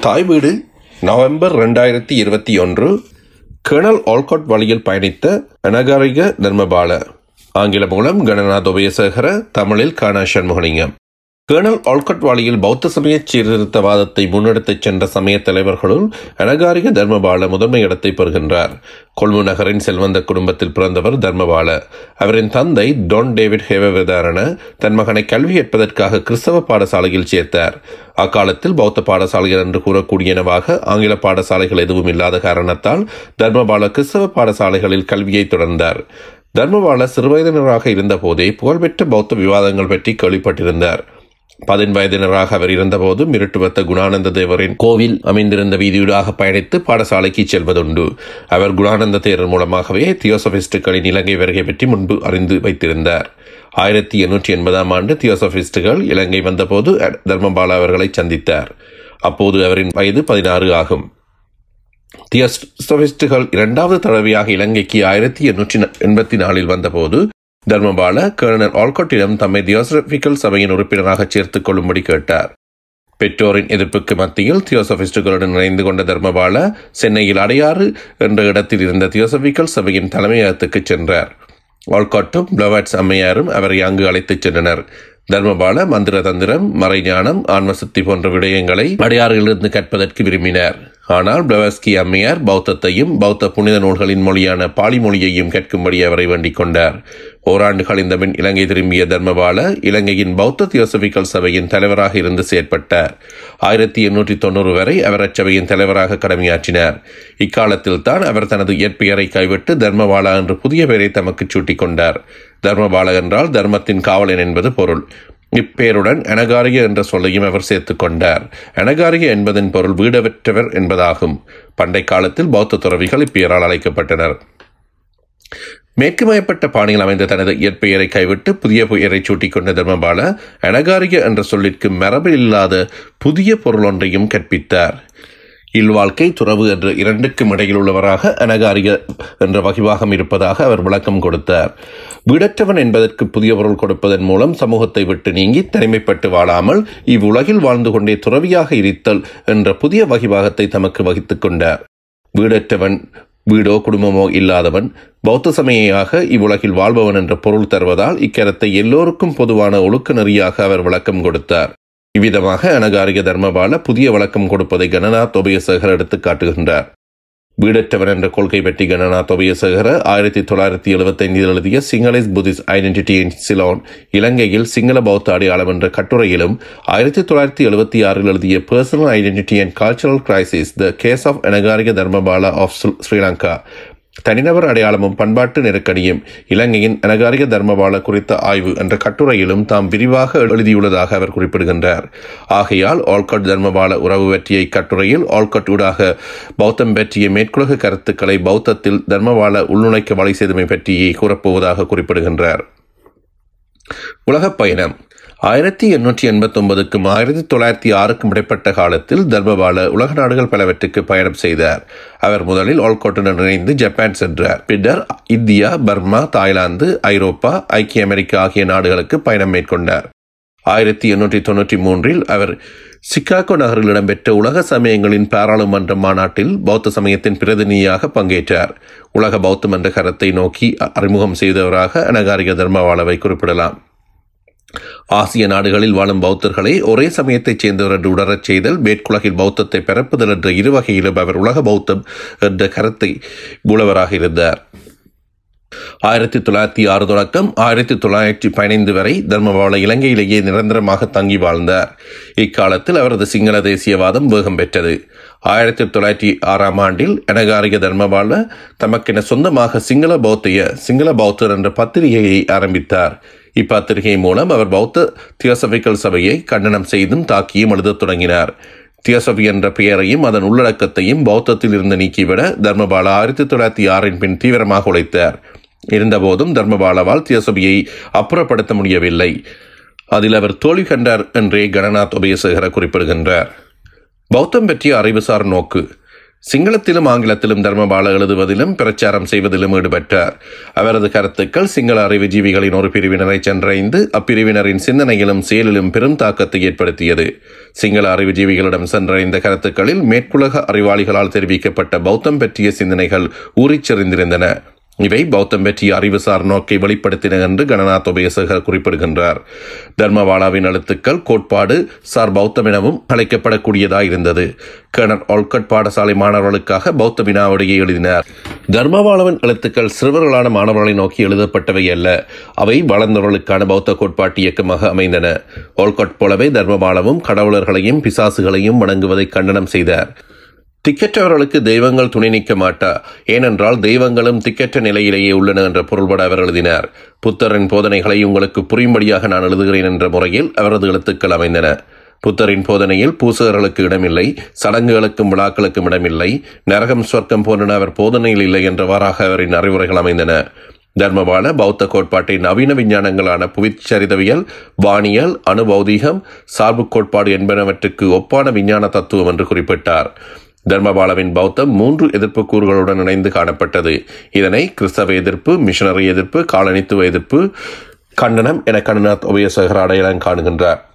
தாய் வீடு நவம்பர் ரெண்டாயிரத்தி இருபத்தி ஒன்று கேர்னல் ஆல்காட் வழியில் பயணித்த அனகாரிக தர்மபால. ஆங்கில மூலம் கணநாத் உபயசேகர தமிழில் காணா சண்முகலிங்கம் கேர்னல் ஆல்கட் வாலியில் பௌத்த சமய சீர்திருத்தவாதத்தை முன்னெடுத்துச் சென்ற சமய தலைவர்களுள் அனகாரிக தர்மபால முதன்மை இடத்தை பெறுகின்றார். கொல்மு நகரின் செல்வந்த குடும்பத்தில் பிறந்தவர் தர்மபால. அவரின் தந்தை டொன் டேவிட் ஹேவவிதாரண தன் மகனை கல்வி ஏற்பதற்காக கிறிஸ்தவ பாடசாலையில் சேர்த்தார். அக்காலத்தில் பௌத்த பாடசாலைகள் என்று கூறக்கூடியனவாக ஆங்கில பாடசாலைகள் எதுவும் இல்லாத காரணத்தால் தர்மபால கிறிஸ்தவ பாடசாலைகளில் கல்வியை தொடர்ந்தார். தர்மபால சிறுவயதினராக இருந்தபோதே புகழ்பெற்ற பௌத்த விவாதங்கள் பற்றி கேள்விப்பட்டிருந்தார். பதின் வயதினராக அவர் இருந்தபோது மிருட்டுவத்த குணானந்த தேவரின் கோவில் அமைந்திருந்த வீதியூடாக பயணித்து பாடசாலைக்கு செல்வதுண்டு. அவர் குணானந்த தேரர் மூலமாகவே தியோசபிஸ்டுகளின் இலங்கை வருகை பற்றி முன்பு அறிந்து வைத்திருந்தார். ஆயிரத்தி எண்ணூற்றி எண்பதாம் ஆண்டு தியோசபிஸ்டுகள் இலங்கை வந்தபோது தர்மபாலா அவர்களை சந்தித்தார். அப்போது அவரின் வயது பதினாறு ஆகும். தியோசபிஸ்டுகள் இரண்டாவது தடவையாக இலங்கைக்கு ஆயிரத்தி எண்ணூற்றி எண்பத்தி நாலில் வந்தபோது தர்மபால கர்னல் ஆல்கோட்டிடம் தம்மை தியோசபிக்கல் சபையின் உறுப்பினராக சேர்த்துக் கொள்ளும்படி கேட்டார். பெற்றோரின் எதிர்ப்புக்கு மத்தியில் தியோசபிஸ்டுகளுடன் இணைந்து கொண்ட தர்மபால சென்னையில் அடையாறு என்ற இடத்தில் இருந்த தியோசபிக்கல் சபையின் தலைமையகத்துக்கு சென்றார். ஆல்காட்டும் பிளவாட்ஸ் அம்மையாரும் அவரை அங்கு அழைத்துச் சென்றனர். தர்மபால மந்திர தந்திரம் மறைஞானம் ஆன்மசக்தி போன்ற விடயங்களை அடையாறுகளிலிருந்து கற்பதற்கு விரும்பினார். ஆனால் பிளவஸ்கி அம்மையார் பௌத்தத்தையும் பௌத்த புனித நூல்களின் மொழியான பாலி மொழியையும் கேட்கும்படி அவரை வேண்டிக் கொண்டார். ஓராண்டு கழிந்த பின் இலங்கை திரும்பிய தர்மபால இலங்கையின் பௌத்த தியோசபிக்கல் சபையின் தலைவராக இருந்து செயற்பட்டார். ஆயிரத்தி எண்ணூற்றி தொண்ணூறு வரை அவர் அச்சபையின் தலைவராக கடமையாற்றினார். இக்காலத்தில் தான் அவர் தனது இயற்பெயரை கைவிட்டு தர்மபாலா என்று புதிய பெயரை தமக்கு சூட்டிக் கொண்டார். தர்மபால என்றால் தர்மத்தின் காவலன் என்பது பொருள். இப்பெயருடன் அனகாரிய என்ற சொல்லையும் அவர் சேர்த்து கொண்டார். அனகாரிய என்பதன் பொருள் வீடவற்றவர் என்பதாகும். பண்டை காலத்தில் பௌத்த துறவிகள் இப்பெயரால் அழைக்கப்பட்டனர். மேற்குமயப்பட்ட பாணியில் அமைந்த தனது இயற்பெயரை கைவிட்டு புதிய பெயரை சூட்டிக்கொண்ட தர்மபால அனகாரிய என்ற சொல்லிற்கு மரபு இல்லாத புதிய பொருள் ஒன்றையும் கற்பித்தார். இல்வாழ்க்கை துறவு என்ற இரண்டுக்கும் இடையில் உள்ளவராக அனகாரிய என்ற வகிவாகம் இருப்பதாக அவர் விளக்கம் கொடுத்தார். வீடற்றவன் என்பதற்கு புதிய பொருள் கொடுப்பதன் மூலம் சமூகத்தை விட்டு நீங்கி தனிமைப்பட்டு வாழாமல் இவ்வுலகில் வாழ்ந்து கொண்டே துறவியாக இருத்தல் என்ற புதிய வகிவாகத்தை தமக்கு வகித்துக் கொண்டார். வீடற்றவன் வீடோ குடும்பமோ இல்லாதவன் பௌத்த சமயாக இவ்வுலகில் வாழ்பவன் என்ற பொருள் தருவதால் இக்கரத்தை எல்லோருக்கும் பொதுவான ஒழுக்க நெறியாக அவர் விளக்கம் கொடுத்தார். இவ்விதமாக அனகாரிக தர்மபால புதிய வழக்கம் கொடுப்பதை கணநாத் உபயசேகர் எடுத்து காட்டுகின்றார். வீடற்றவன் என்ற கொள்கை பற்றி கணநாத் தொபையசகர ஆயிரத்தி தொள்ளாயிரத்தி எழுபத்தைந்தில் எழுதிய சிங்களைஸ் புத்திஸ் ஐடென்டிட்டி இன் சிலோன் இலங்கையில் சிங்கள பௌத்த அடையாளம் என்ற கட்டுரையிலும் ஆயிரத்தி தொள்ளாயிரத்தி எழுபத்தி ஆறில் எழுதிய personal identity and cultural crisis the case of Anagarika Dharmapala of Sri Lanka தனிநபர் அடையாளமும் பண்பாட்டு நெருக்கடியும் இலங்கையின் அனகாரிக தர்மபால குறித்த ஆய்வு என்ற கட்டுரையிலும் தாம் விரிவாக எழுதியுள்ளதாக அவர் குறிப்பிடுகின்றார். ஆகையால் ஆல்கட் தர்மபால உறவு பற்றிய இக்கட்டுரையில் ஆல்கட் ஊடாக பௌத்தம் பற்றிய மேற்குலக கருத்துக்களை பௌத்தத்தில் தர்மபால உள்நுழைக்க வழி செய்தமை பற்றியே கூறப்போவதாக குறிப்பிடுகின்றார். உலகப் பயணம். ஆயிரத்தி எண்ணூற்றி எண்பத்தி ஒன்பதுக்கும் ஆயிரத்தி தொள்ளாயிரத்தி ஆறுக்கும் இடைப்பட்ட காலத்தில் தர்மபால உலக நாடுகள் பலவற்றுக்கு பயணம் செய்தார். அவர் முதலில் ஆல்கோட்டுடன் இணைந்து ஜப்பான் சென்றார். பின்னர் இந்தியா பர்மா தாய்லாந்து ஐரோப்பா ஐக்கிய அமெரிக்கா ஆகிய நாடுகளுக்கு பயணம் மேற்கொண்டார். ஆயிரத்தி எண்ணூற்றி தொன்னூற்றி மூன்றில் அவர் சிக்காகோ நகரில் இடம்பெற்ற உலக சமயங்களின் பாராளுமன்ற மாநாட்டில் பௌத்த சமயத்தின் பிரதிநிதியாக பங்கேற்றார். உலக பௌத்த மன்ற கரத்தை நோக்கி அறிமுகம் செய்தவராக அனகாரிக தர்மவாளவை குறிப்பிடலாம். ஆசிய நாடுகளில் வாழும் பௌத்தர்களை ஒரே சமயத்தைச் சேர்ந்தவர் என்று உணரச் செய்தல் மேற்குலகில் பௌத்தத்தை பிறப்புதல் என்ற இரு வகையிலும் அவர் உலக பௌத்தம் என்ற கருத்தை மூலவராக இருந்தார். ஆயிரத்தி தொள்ளாயிரத்தி ஆறு தொடக்கம் ஆயிரத்தி தொள்ளாயிரத்தி பதினைந்து வரை தர்மபால இலங்கையிலேயே நிரந்தரமாக தங்கி வாழ்ந்தார். இக்காலத்தில் அவரது சிங்கள தேசியவாதம் வேகம் பெற்றது. ஆயிரத்தி தொள்ளாயிரத்தி ஆறாம் ஆண்டில் எனகாரிய தர்மபால தமக்கென சொந்தமாக சிங்கள பௌத்திய சிங்கள பௌத்தர் என்ற பத்திரிகையை ஆரம்பித்தார். இப்பத்திரிகை மூலம் அவர் பௌத்த தியோசபிக்கல் சபையை கண்டனம் செய்தும் தாக்கியும் எழுதத் தொடங்கினார். தியோசபி என்ற பெயரையும் அதன் உள்ளடக்கத்தையும் பௌத்தத்தில் இருந்து நீக்கிவிட தர்மபாலா ஆயிரத்தி தொள்ளாயிரத்தி ஆறின் பின் தீவிரமாக உழைத்தார். இருந்தபோதும் தர்மபாலாவால் தியோசபியை அப்புறப்படுத்த முடியவில்லை. அதில் அவர் தோல்வி கண்டார் என்றே கணநாத் உபயசேகர குறிப்பிடுகின்றார். பௌத்தம் பற்றிய அறிவுசார் நோக்கு. சிங்களத்திலும் ஆங்கிலத்திலும் தர்மபால எழுதுவதிலும் பிரச்சாரம் செய்வதிலும் ஈடுபட்டார். அவரது கருத்துக்கள் சிங்கள அறிவுஜீவிகளின் ஒரு பிரிவினரை சென்றடைந்து அப்பிரிவினரின் சிந்தனையிலும் செயலிலும் பெரும் தாக்கத்தை ஏற்படுத்தியது. சிங்கள அறிவுஜீவிகளிடம் சென்றடைந்த கருத்துக்களில் மேற்குலக அறிவாளிகளால் தெரிவிக்கப்பட்ட பௌத்தம் பற்றிய சிந்தனைகள் ஊறிச்செறிந்திருந்தன. இவை பௌத்தம் பற்றிய அறிவுசார் நோக்கை வெளிப்படுத்தின என்று கணநாத் உபயசகர் குறிப்பிடுகின்றார். தர்மவாலாவின் எழுத்துக்கள் கோட்பாடு சார் பௌத்தம் எனவும் அழைக்கப்படக்கூடியதாயிருந்தது. கர்னர் ஆல்கட் பாடசாலை மாணவர்களுக்காக பௌத்த வினாவிடையே எழுதினார். தர்மவாலாவின் எழுத்துக்கள் சிறுவர்களான மாணவர்களை நோக்கி எழுதப்பட்டவை அல்ல. அவை வளர்ந்தவர்களுக்கான பௌத்த கோட்பாட்டு இயக்கமாக அமைந்தன. ஆல்கட் போலவே தர்மபாலவும் கடவுளர்களையும் பிசாசுகளையும் வணங்குவதை கண்டனம் செய்தார். திக்கற்றவர்களுக்கு தெய்வங்கள் துணை நிற்க மாட்டா. ஏனென்றால் தெய்வங்களும் திக்கற்ற நிலையிலேயே உள்ளன என்ற பொருள்பட அவர் எழுதினார். புத்தரின் போதனைகளை உங்களுக்கு புரியும்படியாக நான் எழுதுகிறேன் என்ற முறையில் அவரது எழுத்துக்கள் அமைந்தன. புத்தரின் போதனையில் பூசகர்களுக்கு இடமில்லை சடங்குகளுக்கும் விழாக்களுக்கும் இடமில்லை நரகம் சொர்க்கம் போன்றன அவர் போதனையில் இல்லை என்றவாறாக அவரின் அறிவுரைகள் அமைந்தன. தர்மபால பௌத்த கோட்பாட்டை நவீன விஞ்ஞானங்களான புவிச்சரிதவியல் வானியல் அணுபௌதீகம் சார்பு கோட்பாடு என்பனவற்றுக்கு ஒப்பான விஞ்ஞான தத்துவம் என்று குறிப்பிட்டார். தர்மபாலவின் பௌத்தம் மூன்று எதிர்ப்பு கூறுகளுடன் இணைந்து காணப்பட்டது. இதனை கிறிஸ்தவ எதிர்ப்பு மிஷனரி எதிர்ப்பு காலனித்துவ எதிர்ப்பு கண்டனம் என கண்டனாத் உபயசகர் அடையாளம் காணுகின்றார்.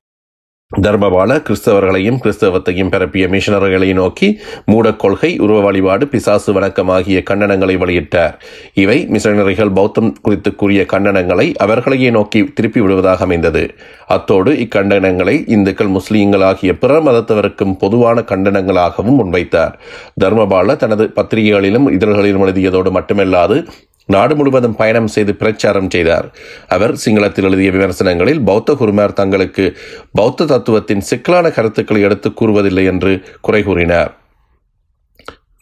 தர்மபால கிறிஸ்தவர்களையும் கிறிஸ்தவத்தையும் பரப்பிய மிஷனர்களை நோக்கி மூடக் கொள்கை உருவ வழிபாடு பிசாசு வணக்கம் ஆகிய கண்டனங்களை வெளியிட்டார். இவை மிஷனரிகள் பௌத்தம் குறித்து கூறிய கண்டனங்களை அவர்களையே நோக்கி திருப்பி விடுவதாக அமைந்தது. அத்தோடு இக்கண்டனங்களை இந்துக்கள் முஸ்லீம்கள் ஆகிய பிற மதத்தவருக்கும் பொதுவான கண்டனங்களாகவும் முன்வைத்தார். தர்மபால தனது பத்திரிகைகளிலும் இதழ்களிலும் எழுதியதோடு மட்டுமல்லாது நாடு முழுவதும் பயணம் செய்து பிரச்சாரம் செய்தார். அவர் சிங்களத்தில் எழுதிய விமர்சனங்களில் பௌத்த குருமார் தங்களுக்கு பௌத்த தத்துவத்தின் சிக்கலான கருத்துக்களை எடுத்து கூறுவதில்லை என்று குறை கூறினார்.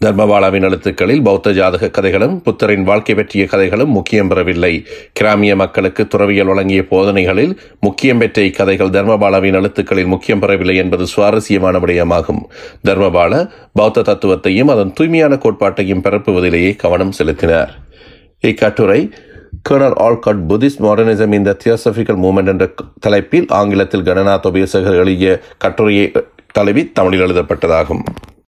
தர்மபாலாவின் எழுத்துக்களில் பௌத்த ஜாதக கதைகளும் புத்தரின் வாழ்க்கை பற்றிய கதைகளும் முக்கியம் பெறவில்லை. கிராமிய மக்களுக்கு துறவியல் வழங்கிய போதனைகளில் முக்கியம் பெற்ற இக்கதைகள் தர்மபாலாவின் எழுத்துக்களில் முக்கியம் பெறவில்லை என்பது சுவாரஸ்யமான விடயமாகும் தர்மபால பௌத்த தத்துவத்தையும் அதன் தூய்மையான கோட்பாட்டையும் பரப்புவதிலேயே கவனம் செலுத்தினார். இக்கட்டுரை கர்னல் ஆல்காட் புத்திஸ்ட் மாடர்னிசம் இந்த தியோசபிக்கல் மூமெண்ட் என்ற தலைப்பில் ஆங்கிலத்தில் கணநாத் உபயசகர் எழுதிய கட்டுரையை தழுவி தமிழில் எழுதப்பட்டதாகும்.